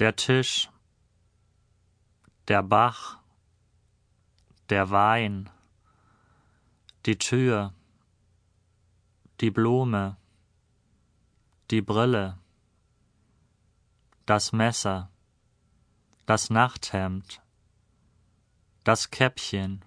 Der Tisch, der Bach, der Wein, die Tür, die Blume, die Brille, das Messer, das Nachthemd, das Käppchen,